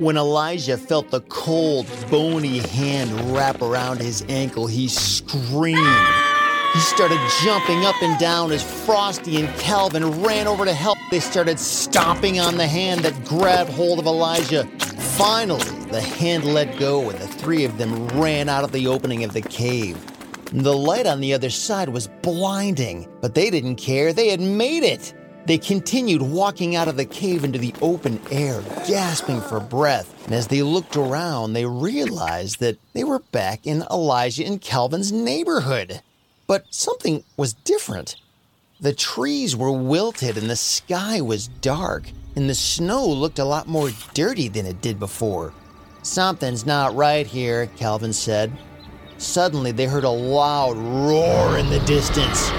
When Elijah felt the cold, bony hand wrap around his ankle, he screamed. He started jumping up and down as Frosty and Calvin ran over to help. They started stomping on the hand that grabbed hold of Elijah. Finally, the hand let go and the three of them ran out of the opening of the cave. The light on the other side was blinding, but they didn't care. They had made it. They continued walking out of the cave into the open air, gasping for breath. And as they looked around, they realized that they were back in Elijah and Calvin's neighborhood. But something was different. The trees were wilted and the sky was dark, and the snow looked a lot more dirty than it did before. Something's not right here, Calvin said. Suddenly, they heard a loud roar in the distance.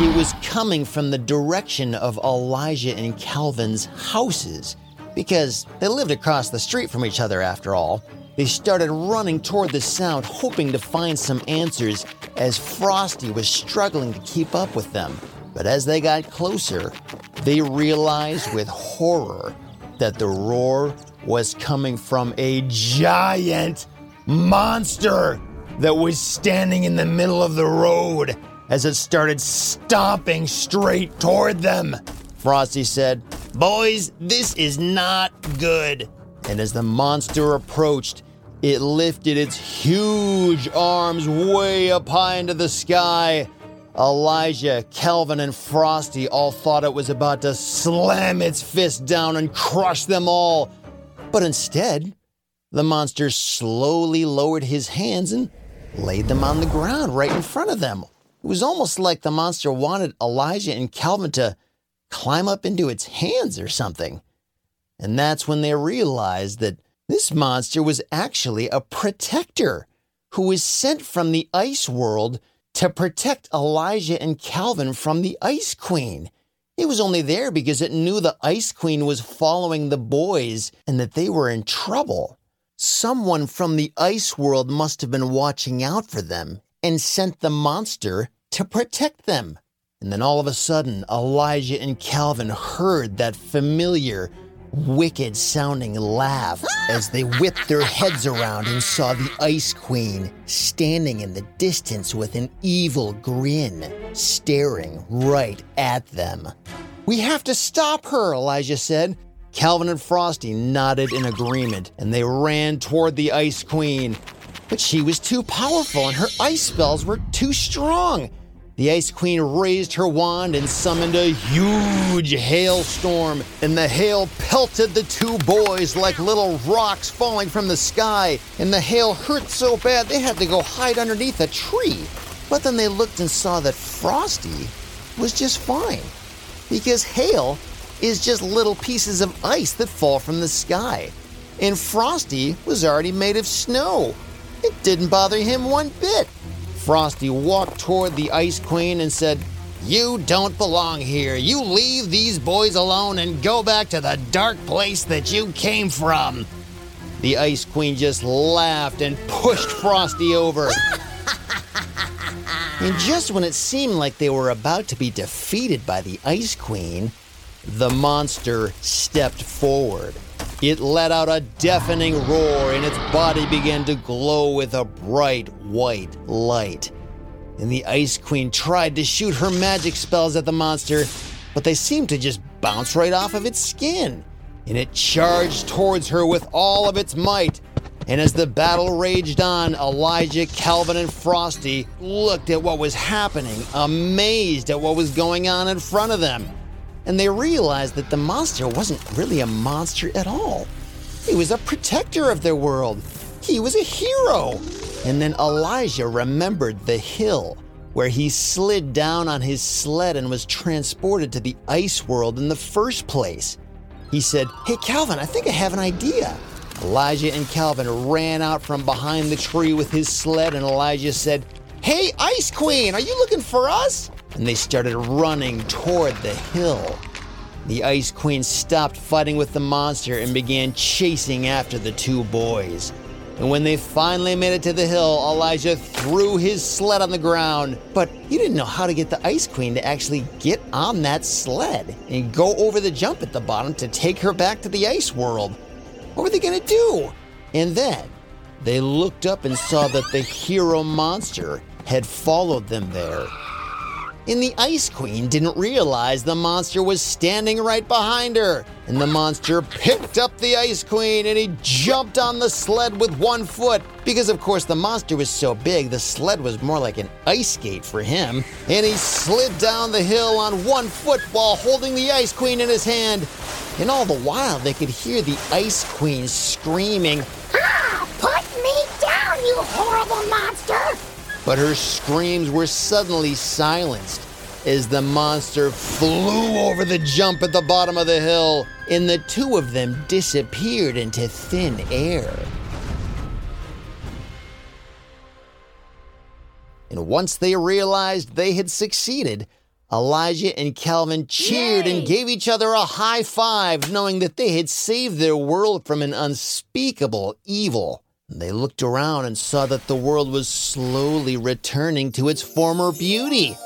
It was coming from the direction of Elijah and Calvin's houses, because they lived across the street from each other after all. They started running toward the sound, hoping to find some answers, as Frosty was struggling to keep up with them. But as they got closer, they realized with horror that the roar was coming from a giant monster that was standing in the middle of the road as it started stomping straight toward them. Frosty said, Boys, this is not good. And as the monster approached, it lifted its huge arms way up high into the sky. Elijah, Calvin, and Frosty all thought it was about to slam its fist down and crush them all. But instead, the monster slowly lowered his hands and laid them on the ground right in front of them. It was almost like the monster wanted Elijah and Calvin to climb up into its hands or something. And that's when they realized that this monster was actually a protector who was sent from the ice world to protect Elijah and Calvin from the Ice Queen. It was only there because it knew the Ice Queen was following the boys and that they were in trouble. Someone from the ice world must have been watching out for them and sent the monster to protect them. And then all of a sudden, Elijah and Calvin heard that familiar, wicked sounding laugh ah! as they whipped their heads around and saw the Ice Queen standing in the distance with an evil grin, staring right at them. We have to stop her, Elijah said. Calvin and Frosty nodded in agreement, and they ran toward the Ice Queen. But she was too powerful, and her ice spells were too strong. The Ice Queen raised her wand and summoned a huge hailstorm, and the hail pelted the two boys like little rocks falling from the sky. And the hail hurt so bad they had to go hide underneath a tree. But then they looked and saw that Frosty was just fine, because hail is just little pieces of ice that fall from the sky. And Frosty was already made of snow. It didn't bother him one bit. Frosty walked toward the Ice Queen and said, You don't belong here. You leave these boys alone and go back to the dark place that you came from. The Ice Queen just laughed and pushed Frosty over. and just when it seemed like they were about to be defeated by the Ice Queen, the monster stepped forward. It let out a deafening roar and its body began to glow with a bright white light. And the Ice Queen tried to shoot her magic spells at the monster, but they seemed to just bounce right off of its skin. And it charged towards her with all of its might. And as the battle raged on, Elijah, Calvin, and Frosty looked at what was happening, amazed at what was going on in front of them and they realized that the monster wasn't really a monster at all. He was a protector of their world. He was a hero. And then Elijah remembered the hill where he slid down on his sled and was transported to the ice world in the first place. He said, Hey, Calvin, I think I have an idea. Elijah and Calvin ran out from behind the tree with his sled, and Elijah said, Hey, Ice Queen, are you looking for us? And they started running toward the hill. The Ice Queen stopped fighting with the monster and began chasing after the two boys. And when they finally made it to the hill, Elijah threw his sled on the ground. But he didn't know how to get the Ice Queen to actually get on that sled and go over the jump at the bottom to take her back to the ice world. What were they going to do? And then they looked up and saw that the hero monster had followed them there. And the Ice Queen didn't realize the monster was standing right behind her. And the monster picked up the Ice Queen and he jumped on the sled with one foot. Because, of course, the monster was so big, the sled was more like an ice skate for him. And he slid down the hill on one foot while holding the Ice Queen in his hand. And all the while, they could hear the Ice Queen screaming, Ah! Put me down, you horrible monster! But her screams were suddenly silenced as the monster flew over the jump at the bottom of the hill, and the two of them disappeared into thin air. And once they realized they had succeeded, Elijah and Calvin cheered Yay! and gave each other a high five, knowing that they had saved their world from an unspeakable evil. They looked around and saw that the world was slowly returning to its former beauty.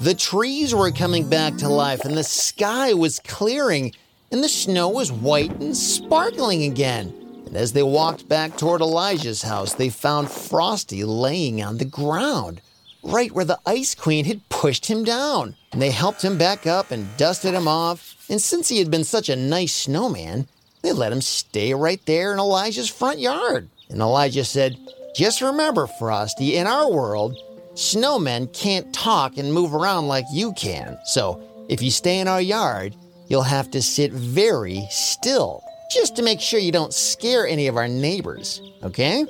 The trees were coming back to life, and the sky was clearing, and the snow was white and sparkling again. And as they walked back toward Elijah's house, they found Frosty laying on the ground, right where the Ice Queen had pushed him down. And they helped him back up and dusted him off. And since he had been such a nice snowman, they let him stay right there in Elijah's front yard. And Elijah said, Just remember, Frosty, in our world, snowmen can't talk and move around like you can. So if you stay in our yard, you'll have to sit very still, just to make sure you don't scare any of our neighbors, okay?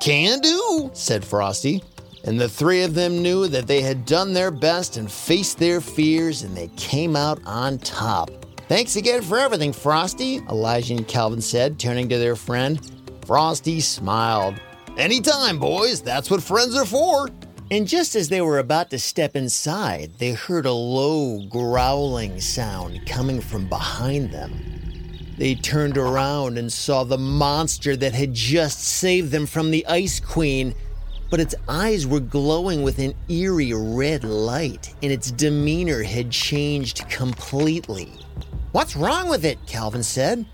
Can do, said Frosty. And the three of them knew that they had done their best and faced their fears, and they came out on top. Thanks again for everything, Frosty, Elijah and Calvin said, turning to their friend. Frosty smiled. Anytime, boys, that's what friends are for. And just as they were about to step inside, they heard a low, growling sound coming from behind them. They turned around and saw the monster that had just saved them from the Ice Queen, but its eyes were glowing with an eerie red light, and its demeanor had changed completely. What's wrong with it? Calvin said.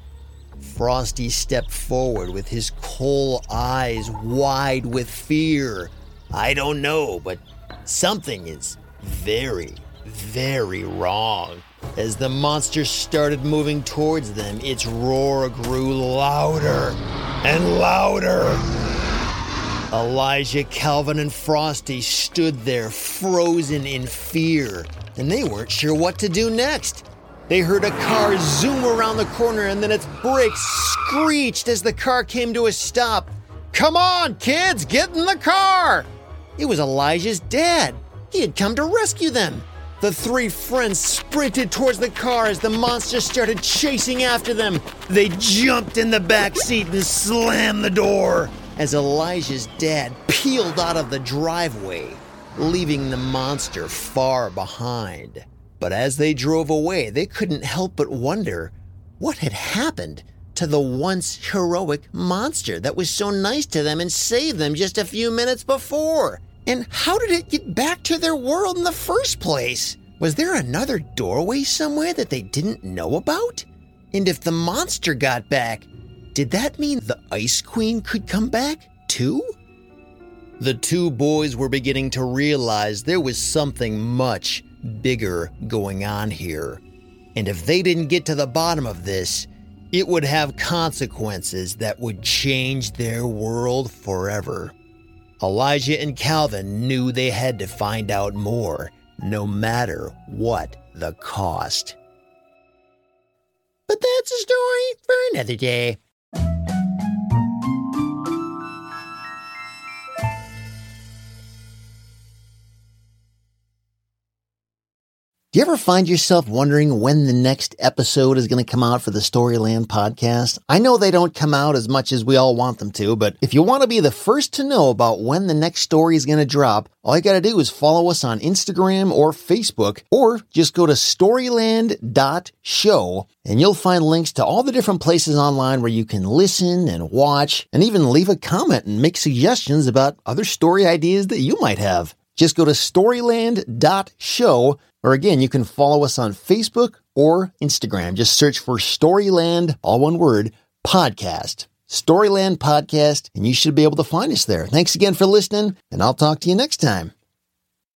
Frosty stepped forward with his coal eyes wide with fear. I don't know, but something is very, very wrong. As the monster started moving towards them, its roar grew louder and louder. Elijah, Calvin, and Frosty stood there frozen in fear, and they weren't sure what to do next. They heard a car zoom around the corner and then its brakes screeched as the car came to a stop. Come on, kids, get in the car! It was Elijah's dad. He had come to rescue them. The three friends sprinted towards the car as the monster started chasing after them. They jumped in the back seat and slammed the door as Elijah's dad peeled out of the driveway, leaving the monster far behind. But as they drove away, they couldn't help but wonder what had happened to the once heroic monster that was so nice to them and saved them just a few minutes before. And how did it get back to their world in the first place? Was there another doorway somewhere that they didn't know about? And if the monster got back, did that mean the Ice Queen could come back too? The two boys were beginning to realize there was something much bigger going on here. And if they didn't get to the bottom of this, it would have consequences that would change their world forever. Elijah and Calvin knew they had to find out more, no matter what the cost. But that's a story for another day. You ever find yourself wondering when the next episode is going to come out for the Storyland podcast? I know they don't come out as much as we all want them to, but if you want to be the first to know about when the next story is going to drop, all you got to do is follow us on Instagram or Facebook, or just go to storyland.show and you'll find links to all the different places online where you can listen and watch and even leave a comment and make suggestions about other story ideas that you might have. Just go to storyland.show or again, you can follow us on Facebook or Instagram. Just search for Storyland, all one word, podcast. Storyland Podcast, and you should be able to find us there. Thanks again for listening, and I'll talk to you next time.